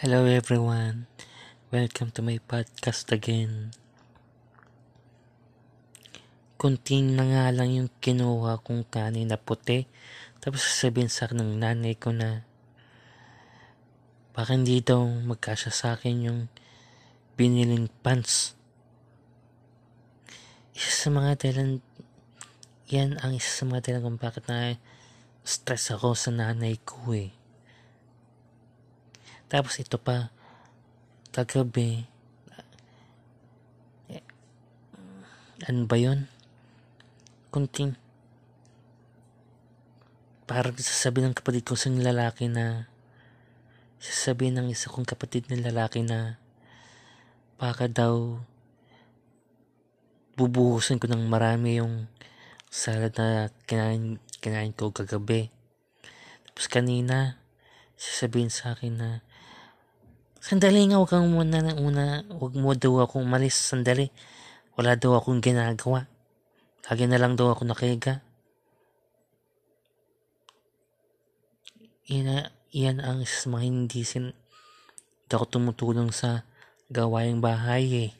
Hello everyone. Welcome to my podcast again. Kunting na nga lang yung kinuha kong kanin na puti. Tapos sasabihin sa akin ng nanay ko na baka hindi daw magkasya sa akin yung biniling pants. Isa sa mga dahilan, yan ang isa sa mga dahilan kung bakit na stress ako sa nanay ko eh. Tapos ito pa, kagabi, eh, ano ba yun? Kunting, parang sasabi ng kapatid ko sa lalaki na, sasabihin ng isa kong kapatid ng lalaki na, baka daw, bubuhusan ko ng marami yung salad na kinain, kinain ko kagabi. Tapos kanina, sasabihin sa akin na, Sandali nga, huwag kang muna na una, huwag mo daw akong umalis, sandali. Wala daw akong ginagawa. Lagi na lang daw ako nakiga. Yan, yan ang mga hindi sin, hindi ako tumutulong sa gawaing bahay eh.